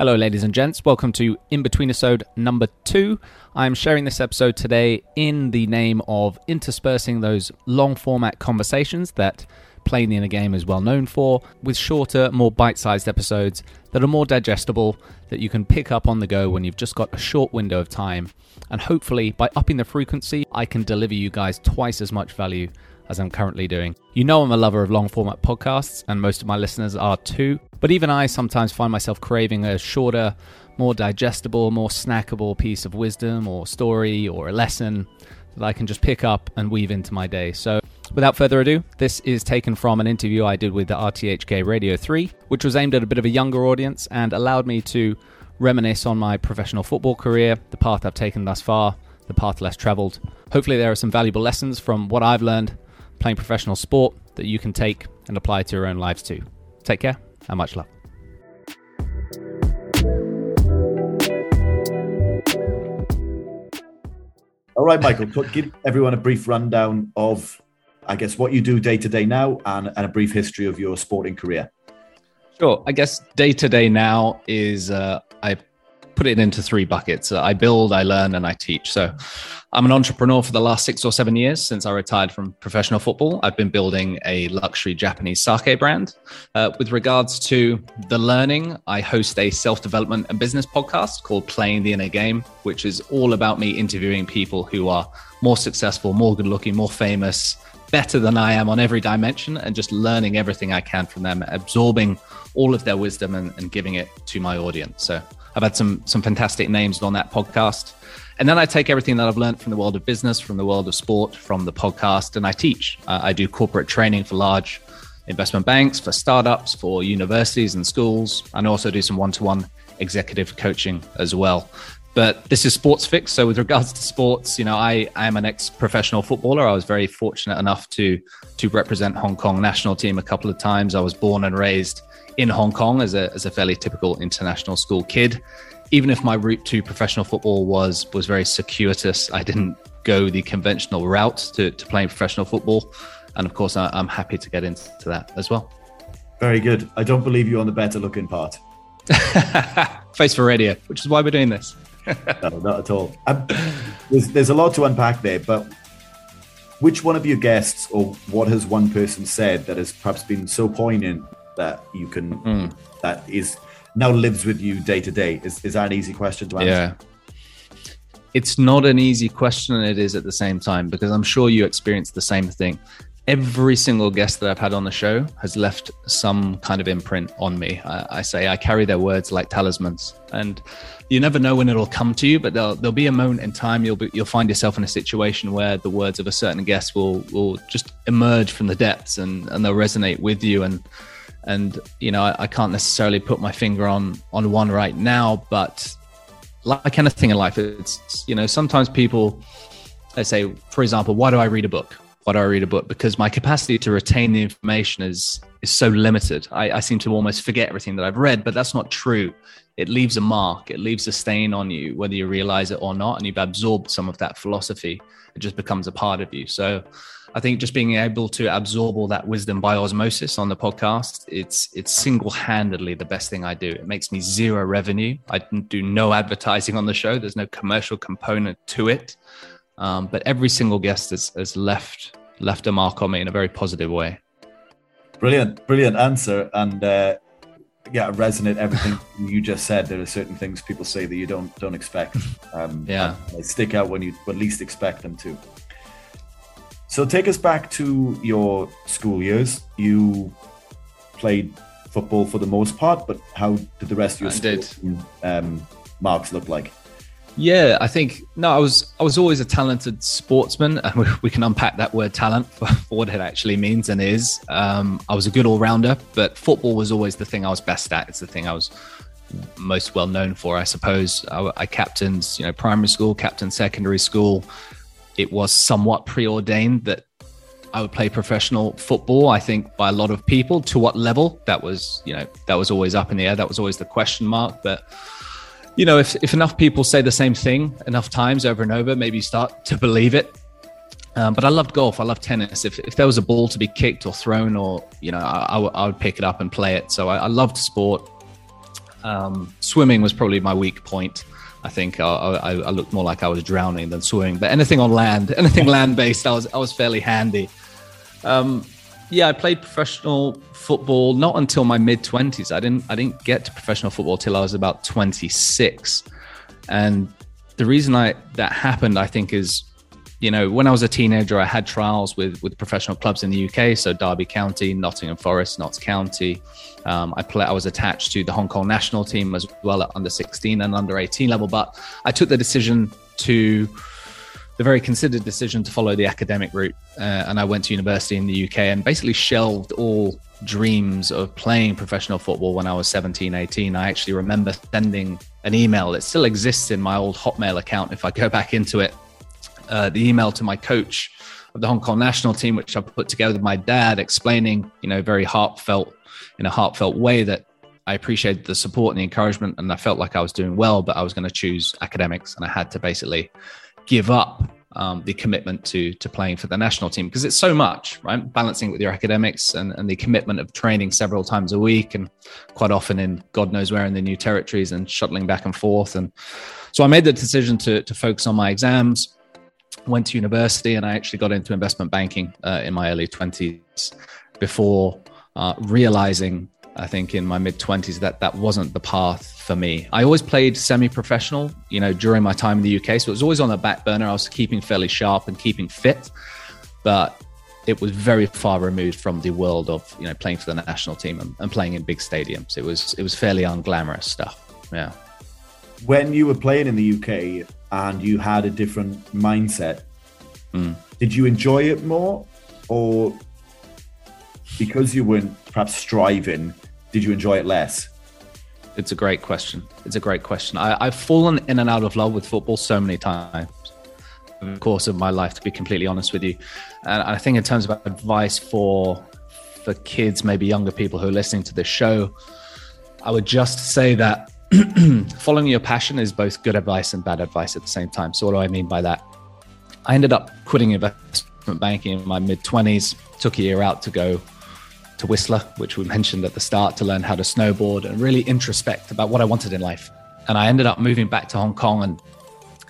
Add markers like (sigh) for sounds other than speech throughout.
Hello, ladies and gents. Welcome to In Between Episode number two. I'm sharing this episode today in the name of interspersing those long format conversations that Playing the Inner Game is well known for, with shorter, more bite sized episodes that are more digestible, that you can pick up on the go when you've just got a short window of time. And hopefully, by upping the frequency, I can deliver you guys twice as much value as I'm currently doing. You know, I'm a lover of long format podcasts, and most of my listeners are too. But even I sometimes find myself craving a shorter, more digestible, more snackable piece of wisdom or story or a lesson that I can just pick up and weave into my day. So, without further ado, this is taken from an interview I did with the RTHK Radio 3, which was aimed at a bit of a younger audience and allowed me to reminisce on my professional football career, the path I've taken thus far, the path less traveled. Hopefully, there are some valuable lessons from what I've learned playing professional sport that you can take and apply to your own lives too. Take care and much love. All right, Michael, give everyone a brief rundown of, I guess, what you do day to day now and, and a brief history of your sporting career. Sure. I guess day to day now is uh, I put it into three buckets. Uh, I build, I learn, and I teach. So I'm an entrepreneur for the last six or seven years since I retired from professional football. I've been building a luxury Japanese sake brand. Uh, with regards to the learning, I host a self development and business podcast called Playing the Inner Game, which is all about me interviewing people who are more successful, more good looking, more famous, better than I am on every dimension, and just learning everything I can from them, absorbing all of their wisdom and, and giving it to my audience. So I've had some some fantastic names on that podcast. And then I take everything that I've learned from the world of business, from the world of sport, from the podcast, and I teach. Uh, I do corporate training for large investment banks, for startups, for universities and schools, and also do some one to one executive coaching as well. But this is Sports Fix. So, with regards to sports, you know, I, I am an ex professional footballer. I was very fortunate enough to, to represent Hong Kong national team a couple of times. I was born and raised in Hong Kong as a, as a fairly typical international school kid. Even if my route to professional football was was very circuitous, I didn't go the conventional route to, to playing professional football. And of course, I, am happy to get into that as well. Very good. I don't believe you on the better looking part. (laughs) Face for radio, which is why we're doing this. no, not at all. Um, there's, there's a lot to unpack there, but which one of your guests or what has one person said that has perhaps been so poignant that you can mm. that is now lives with you day to day? Is is that an easy question to answer? Yeah. It's not an easy question, and it is at the same time because I'm sure you experience the same thing. Every single guest that I've had on the show has left some kind of imprint on me. I, I say I carry their words like talismans, and you never know when it'll come to you. But there'll, there'll be a moment in time you'll be, you'll find yourself in a situation where the words of a certain guest will will just emerge from the depths and and they'll resonate with you and and you know I, I, can't necessarily put my finger on on one right now but like anything in life it's you know sometimes people they say for example why do i read a book? Why do i read a book? Because my capacity to retain the information is is so limited. I, I seem to almost forget everything that i've read but that's not true. It leaves a mark. It leaves a stain on you whether you realize it or not and you've absorbed some of that philosophy. It just becomes a part of you. So I think just being able to absorb all that wisdom by osmosis on the podcast, it's it's single-handedly the best thing I do. It makes me zero revenue. I do no advertising on the show. There's no commercial component to it. Um, but every single guest has, has left left a mark on me in a very positive way. Brilliant, brilliant answer. And uh, yeah, resonate everything (laughs) you just said. There are certain things people say that you don't don't expect. Um, yeah, they stick out when you at least expect them to. So take us back to your school years. You played football for the most part, but how did the rest of your school um, marks look like? Yeah, I think no, I was I was always a talented sportsman, and we, we can unpack that word talent for, for, (laughs) what it actually means and is. Um, I was a good all rounder, but football was always the thing I was best at. It's the thing I was most well known for, I suppose. I, I captained, you know, primary school, captain secondary school, it was somewhat preordained that I would play professional football. I think by a lot of people. To what level? That was, you know, that was always up in the air. That was always the question mark. But you know, if if enough people say the same thing enough times over and over, maybe you start to believe it. Um, but I loved golf. I loved tennis. If, if there was a ball to be kicked or thrown, or you know, I, I, w- I would pick it up and play it. So I, I loved sport. Um, swimming was probably my weak point. I think I, I, I, looked more like I was drowning than swimming. But anything on land, (laughs) anything land based, I was I was fairly handy. Um, yeah, I played professional football not until my mid twenties. I didn't I didn't get to professional football till I was about twenty six, and the reason I that happened, I think, is you know, when I was a teenager, I had trials with with professional clubs in the UK, so Derby County, Nottingham Forest, Notts County. Um, I play, I was attached to the Hong Kong national team as well at under 16 and under 18 level, but I took the decision to the very considered decision to follow the academic route, uh, and I went to university in the UK and basically shelved all dreams of playing professional football when I was 17, 18. I actually remember sending an email that still exists in my old Hotmail account if I go back into it uh, the email to my coach of the Hong Kong national team, which I put together with my dad, explaining, you know, very heartfelt, in a heartfelt way that I appreciated the support and the encouragement, and I felt like I was doing well, but I was going to choose academics, and I had to basically give up um, the commitment to to playing for the national team because it's so much, right? Balancing with your academics and, and the commitment of training several times a week, and quite often in God knows where in the new territories, and shuttling back and forth, and so I made the decision to to focus on my exams went to university and I actually got into investment banking uh, in my early 20s before uh, realizing, I think, in my mid 20s that that wasn't the path for me. I always played semi professional, you know, during my time in the UK. So it was always on the back burner. I was keeping fairly sharp and keeping fit, but it was very far removed from the world of, you know, playing for the national team and, and playing in big stadiums. It was, it was fairly unglamorous stuff. Yeah. When you were playing in the UK, and you had a different mindset, mm. did you enjoy it more? Or because you weren't perhaps striving, did you enjoy it less? It's a great question. It's a great question. I, have fallen in and out of love with football so many times in the course of my life, to be completely honest with you. And I think in terms of advice for for kids, maybe younger people who are listening to this show, I would just say that (clears throat) following your passion is both good advice and bad advice at the same time. So, what do I mean by that? I ended up quitting investment banking in my mid 20s, took a year out to go to Whistler, which we mentioned at the start, to learn how to snowboard and really introspect about what I wanted in life. And I ended up moving back to Hong Kong and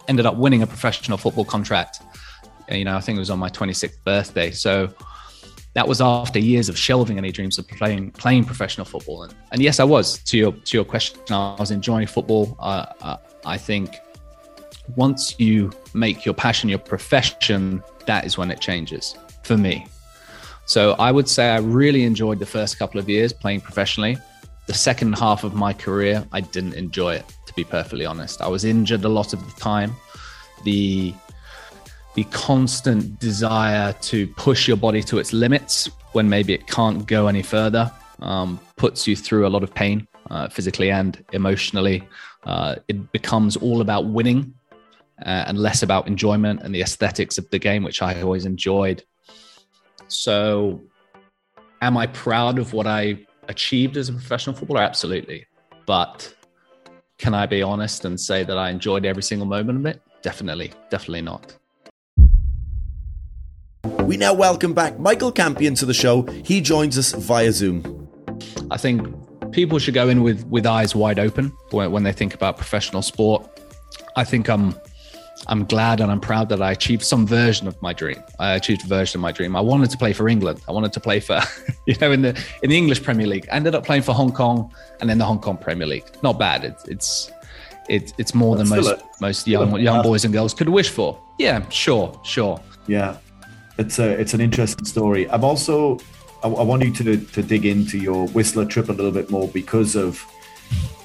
ended up winning a professional football contract. You know, I think it was on my 26th birthday. So, that was after years of shelving any dreams of playing playing professional football. And, and yes, I was. To your to your question, I was enjoying football. Uh, uh, I think once you make your passion your profession, that is when it changes for me. So I would say I really enjoyed the first couple of years playing professionally. The second half of my career, I didn't enjoy it, to be perfectly honest. I was injured a lot of the time. The the constant desire to push your body to its limits when maybe it can't go any further um, puts you through a lot of pain, uh, physically and emotionally. Uh, it becomes all about winning uh, and less about enjoyment and the aesthetics of the game, which I always enjoyed. So, am I proud of what I achieved as a professional footballer? Absolutely. But can I be honest and say that I enjoyed every single moment of it? Definitely, definitely not. We now welcome back Michael Campion to the show. He joins us via Zoom. I think people should go in with, with eyes wide open when, when they think about professional sport. I think I'm I'm glad and I'm proud that I achieved some version of my dream. I achieved a version of my dream. I wanted to play for England. I wanted to play for, (laughs) you know, in the in the English Premier League. I ended up playing for Hong Kong and then the Hong Kong Premier League. Not bad. It's it's it's, it's more than most a, most young young boys and girls could wish for. Yeah, sure, sure. Yeah, it's a it's an interesting story. I'm also I, I want you to to dig into your Whistler trip a little bit more because of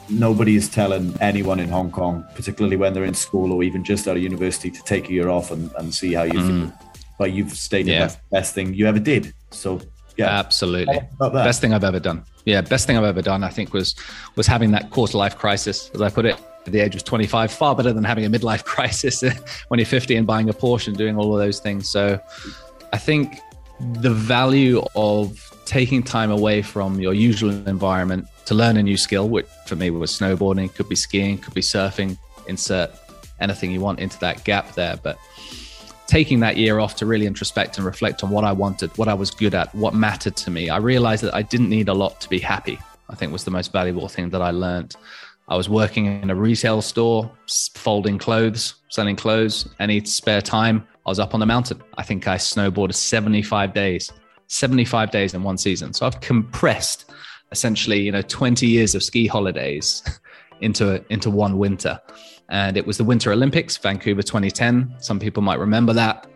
nobody is telling anyone in Hong Kong, particularly when they're in school or even just out of university, to take a year off and, and see how you mm. feel. But you've stated yeah. that's the best thing you ever did. So yeah, absolutely, best thing I've ever done. Yeah, best thing I've ever done. I think was was having that quarter life crisis, as I put it, at the age of 25, far better than having a midlife (laughs) crisis (laughs) when you're 50 and buying a Porsche and doing all of those things. So I think the value of taking time away from your usual environment to learn a new skill, which for me was snowboarding, could be skiing, could be surfing, insert anything you want into that gap there. But taking that year off to really introspect and reflect on what I wanted, what I was good at, what mattered to me, I realized that I didn't need a lot to be happy. I think was the most valuable thing that I learned. I was working in a retail store, folding clothes, selling clothes. Any spare time, I was up on the mountain. I think I snowboarded 75 days, 75 days in one season. So I've compressed essentially, you know, 20 years of ski holidays (laughs) into into one winter. And it was the Winter Olympics, Vancouver 2010. Some people might remember that.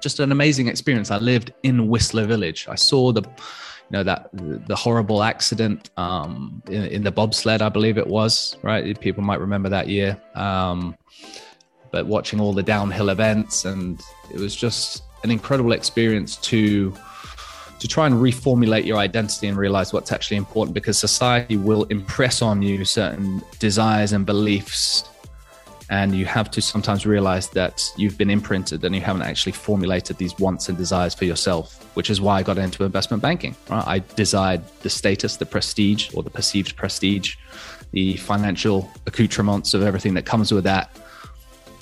Just an amazing experience. I lived in Whistler Village. I saw the you know that the horrible accident um, in, in, the bobsled, I believe it was. Right, people might remember that year. Um, but watching all the downhill events, and it was just an incredible experience to to try and reformulate your identity and realize what's actually important because society will impress on you certain desires and beliefs and you have to sometimes realize that you've been imprinted and you haven't actually formulated these wants and desires for yourself which is why i got into investment banking right? i desired the status the prestige or the perceived prestige the financial accoutrements of everything that comes with that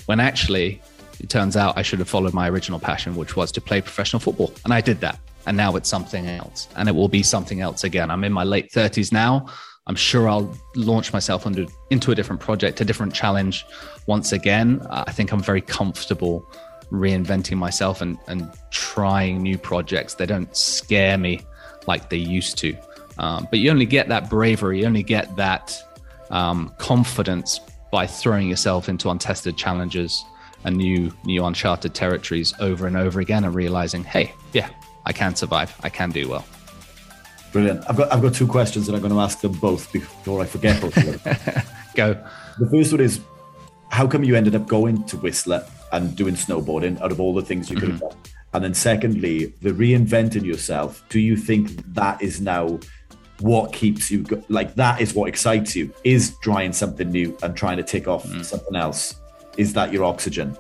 when actually it turns out i should have followed my original passion which was to play professional football. And i did that. And now it's something else. And it will be something else again. I'm in my late 30s now. I'm sure i'll launch myself under, into a different project a different challenge once again. I think i'm very comfortable reinventing myself and, and trying new projects they don't scare me like they used to. Um, but you only get that bravery. You only get that um, confidence by throwing yourself into untested challenges and new new uncharted territories over and over again and realizing hey yeah I can survive. I can do well. Brilliant. I've got I've got two questions and I'm going to ask them both before I forget both of them. (laughs) Go. The first one is how come you ended up going to Whistler and doing snowboarding out of all the things you could have mm-hmm. done? And then secondly, the reinventing yourself, do you think that is now what keeps you go- like that is what excites you is trying something new and trying to tick off mm. something else is that your oxygen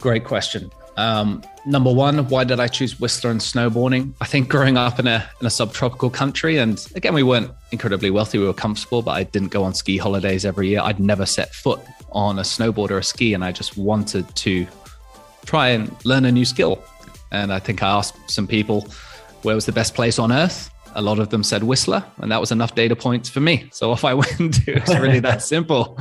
great question um, number one, why did I choose Whistler and snowboarding? I think growing up in a in a subtropical country, and again, we weren't incredibly wealthy. We were comfortable, but I didn't go on ski holidays every year. I'd never set foot on a snowboard or a ski, and I just wanted to try and learn a new skill. And I think I asked some people where was the best place on earth. A lot of them said Whistler, and that was enough data points for me. So off I (laughs) went. it was really that (laughs) simple.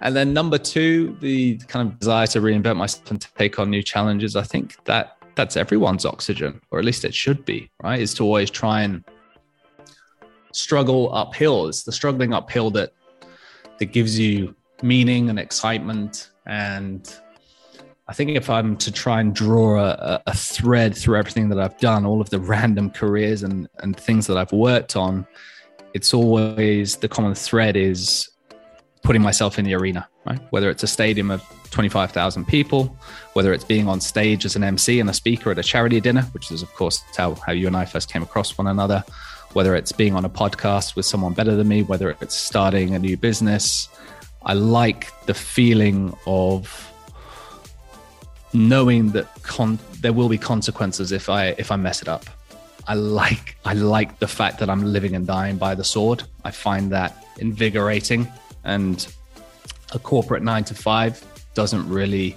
And then number two, the kind of desire to reinvent myself and take on new challenges. I think that that's everyone's oxygen, or at least it should be, right? Is to always try and struggle uphill. It's the struggling uphill that that gives you meaning and excitement. And I think if I'm to try and draw a, a thread through everything that I've done, all of the (laughs) random careers and, and things that I've worked on, it's always the common thread is putting myself in the arena, right? Whether it's a stadium of 25,000 people, whether it's being on stage as an MC and a speaker at a charity dinner, which is, of course, how, how you and I first came across one another, whether it's being on a podcast with someone better than me, whether it's starting a new business. I like the feeling of knowing that con- there will be consequences if I if I mess it up. I like I like the fact that I'm living and dying by the sword. I find that invigorating and a corporate nine to five doesn't really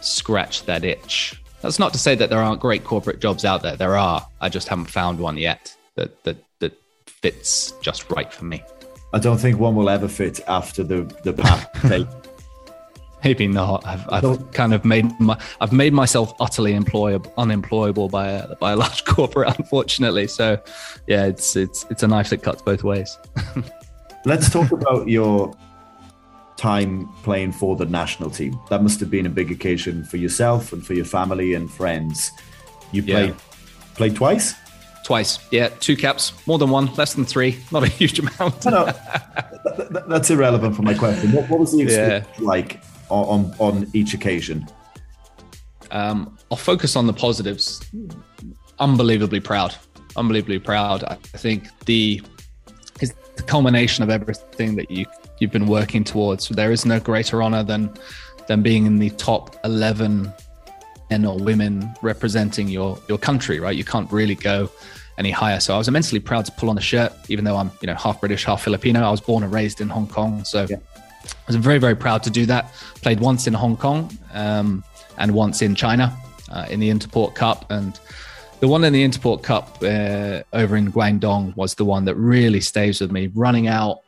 scratch that itch. That's not to say that there aren't great corporate jobs out there. There are. I just haven't found one yet that that that fits just right for me. I don't think one will ever fit after the the path. Maybe not. I've, I've kind of made my I've made myself utterly employable, unemployable by a by a large (laughs) corporate, unfortunately. So, yeah, it's it's it's a knife that cuts both ways. (laughs) Let's talk about your time playing for the national team. That must have been a big occasion for yourself and for your family and friends. You played yeah. played twice. Twice, yeah, two caps, more than one, less than three, not a huge amount. no, no, (laughs) that's irrelevant for my question. What, what was the experience yeah. like on, on, on each occasion? Um, I'll focus on the positives. Unbelievably proud, unbelievably proud. I think the is the culmination of everything that you you've been working towards. There is no greater honor than than being in the top 11 men or women representing your your country, right? You can't really go any higher. So I was immensely proud to pull on a shirt, even though I'm, you know, half British, half Filipino. I was born and raised in Hong Kong. So yeah. I was very, very proud to do that. Played once in Hong Kong um, and once in China uh, in the Interport Cup. And The one in the Interport Cup uh, over in Guangdong was the one that really stays with me. Running out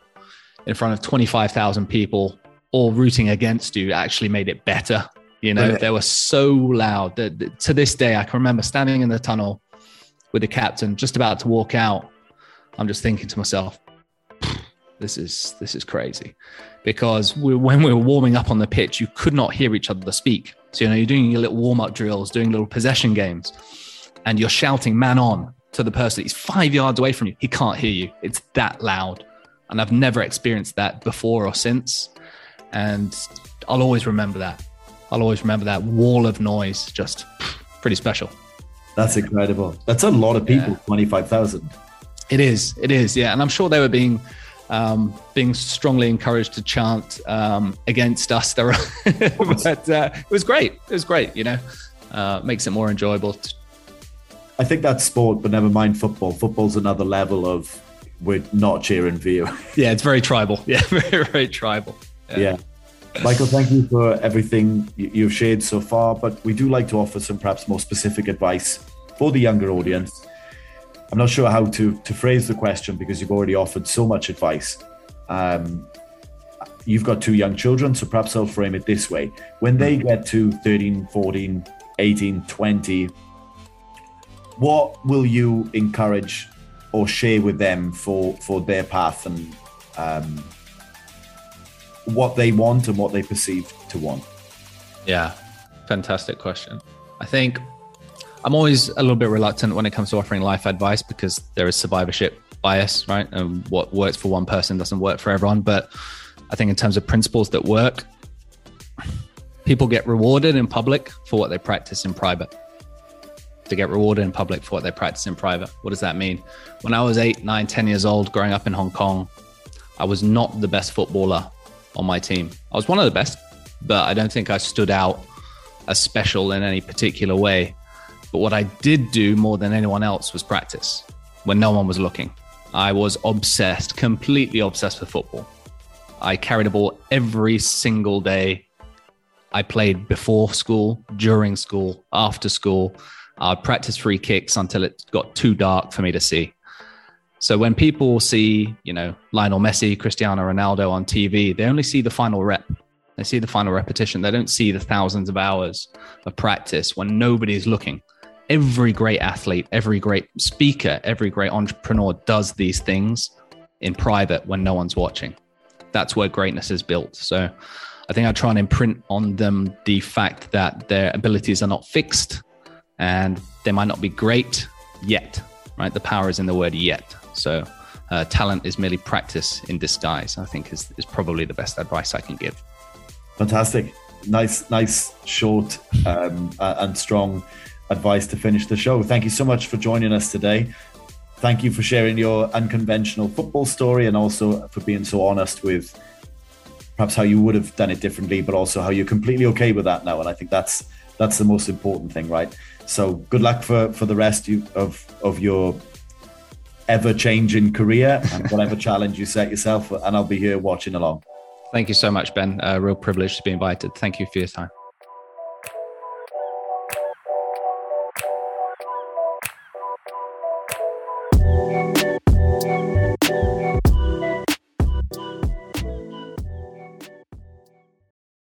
in front of 25,000 people, all rooting against you, actually made it better. You know, they were so loud that to this day, I can remember standing in the tunnel with the captain, just about to walk out. I'm just thinking to myself, this is this is crazy, because we, when we were warming up on the pitch, you could not hear each other speak. So you know, you're doing your little warm up drills, doing little possession games and you're shouting man on to the person he's five yards away from you. He can't hear you. It's that loud. And i've never experienced that before or since. And i'll always remember that. I'll always remember that wall of noise just pretty special. That's incredible. That's a lot of people yeah. 25000 it is. It is. Yeah. And i'm sure they were being um, being strongly encouraged to chant um, against us (laughs) there but uh, it was great it was great you know uh, makes it more enjoyable I think that's sport, but never mind football. Football's another level of we're not cheering for you. (laughs) Yeah, it's very tribal. (laughs) Yeah, very, very tribal. Yeah. yeah. Michael, thank you for everything you've shared so far, but we do like to offer some perhaps more specific advice for the younger audience. I'm not sure how to, to phrase the question because you've already offered so much advice. Um, you've got two young children, so perhaps I'll frame it this way. When they get to 13, 14, 18, 20, what will you encourage or share with them for for their path and um, what they want and what they perceive to want? Yeah, fantastic question. I think I'm always a little bit reluctant when it comes to offering life advice because there is survivorship bias, right? And what works for one person doesn't work for everyone. But I think in terms of principles that work, people get rewarded in public for what they practice in private to get rewarded in public for what they practice in private. What does that mean? When I was eight, nine, 10 years old, growing up in Hong Kong, I was not the best footballer on my team. I was one of the best, but I don't think I stood out as special in any particular way. But what I did do more than anyone else was practice when no one was looking. I was obsessed, completely obsessed with football. I carried a ball every single day. I played before school, during school, after school. I practiced free kicks until it got too dark for me to see. So when people see, you know, Lionel Messi, Cristiano Ronaldo on TV, they only see the final rep. They see the final repetition. They don't see the thousands of hours of practice when nobody's looking. Every great athlete, every great speaker, every great entrepreneur does these things in private when no one's watching. That's where greatness is built. So I think I try and imprint on them the fact that their abilities are not fixed and they might not be great yet, right? The power is in the word yet. So uh, talent is merely practice in disguise, I think is, is probably the best advice I can give. Fantastic. Nice, nice, short um, and strong advice to finish the show. Thank you so much for joining us today. Thank you for sharing your unconventional football story and also for being so honest with perhaps how you would have done it differently, but also how you're completely okay with that now. And I think that's that's the most important thing, right? So good luck for for the rest of of your ever changing career and whatever (laughs) challenge you set yourself. And I'll be here watching along. Thank you so much, Ben. A real privilege to be invited. Thank you for your time.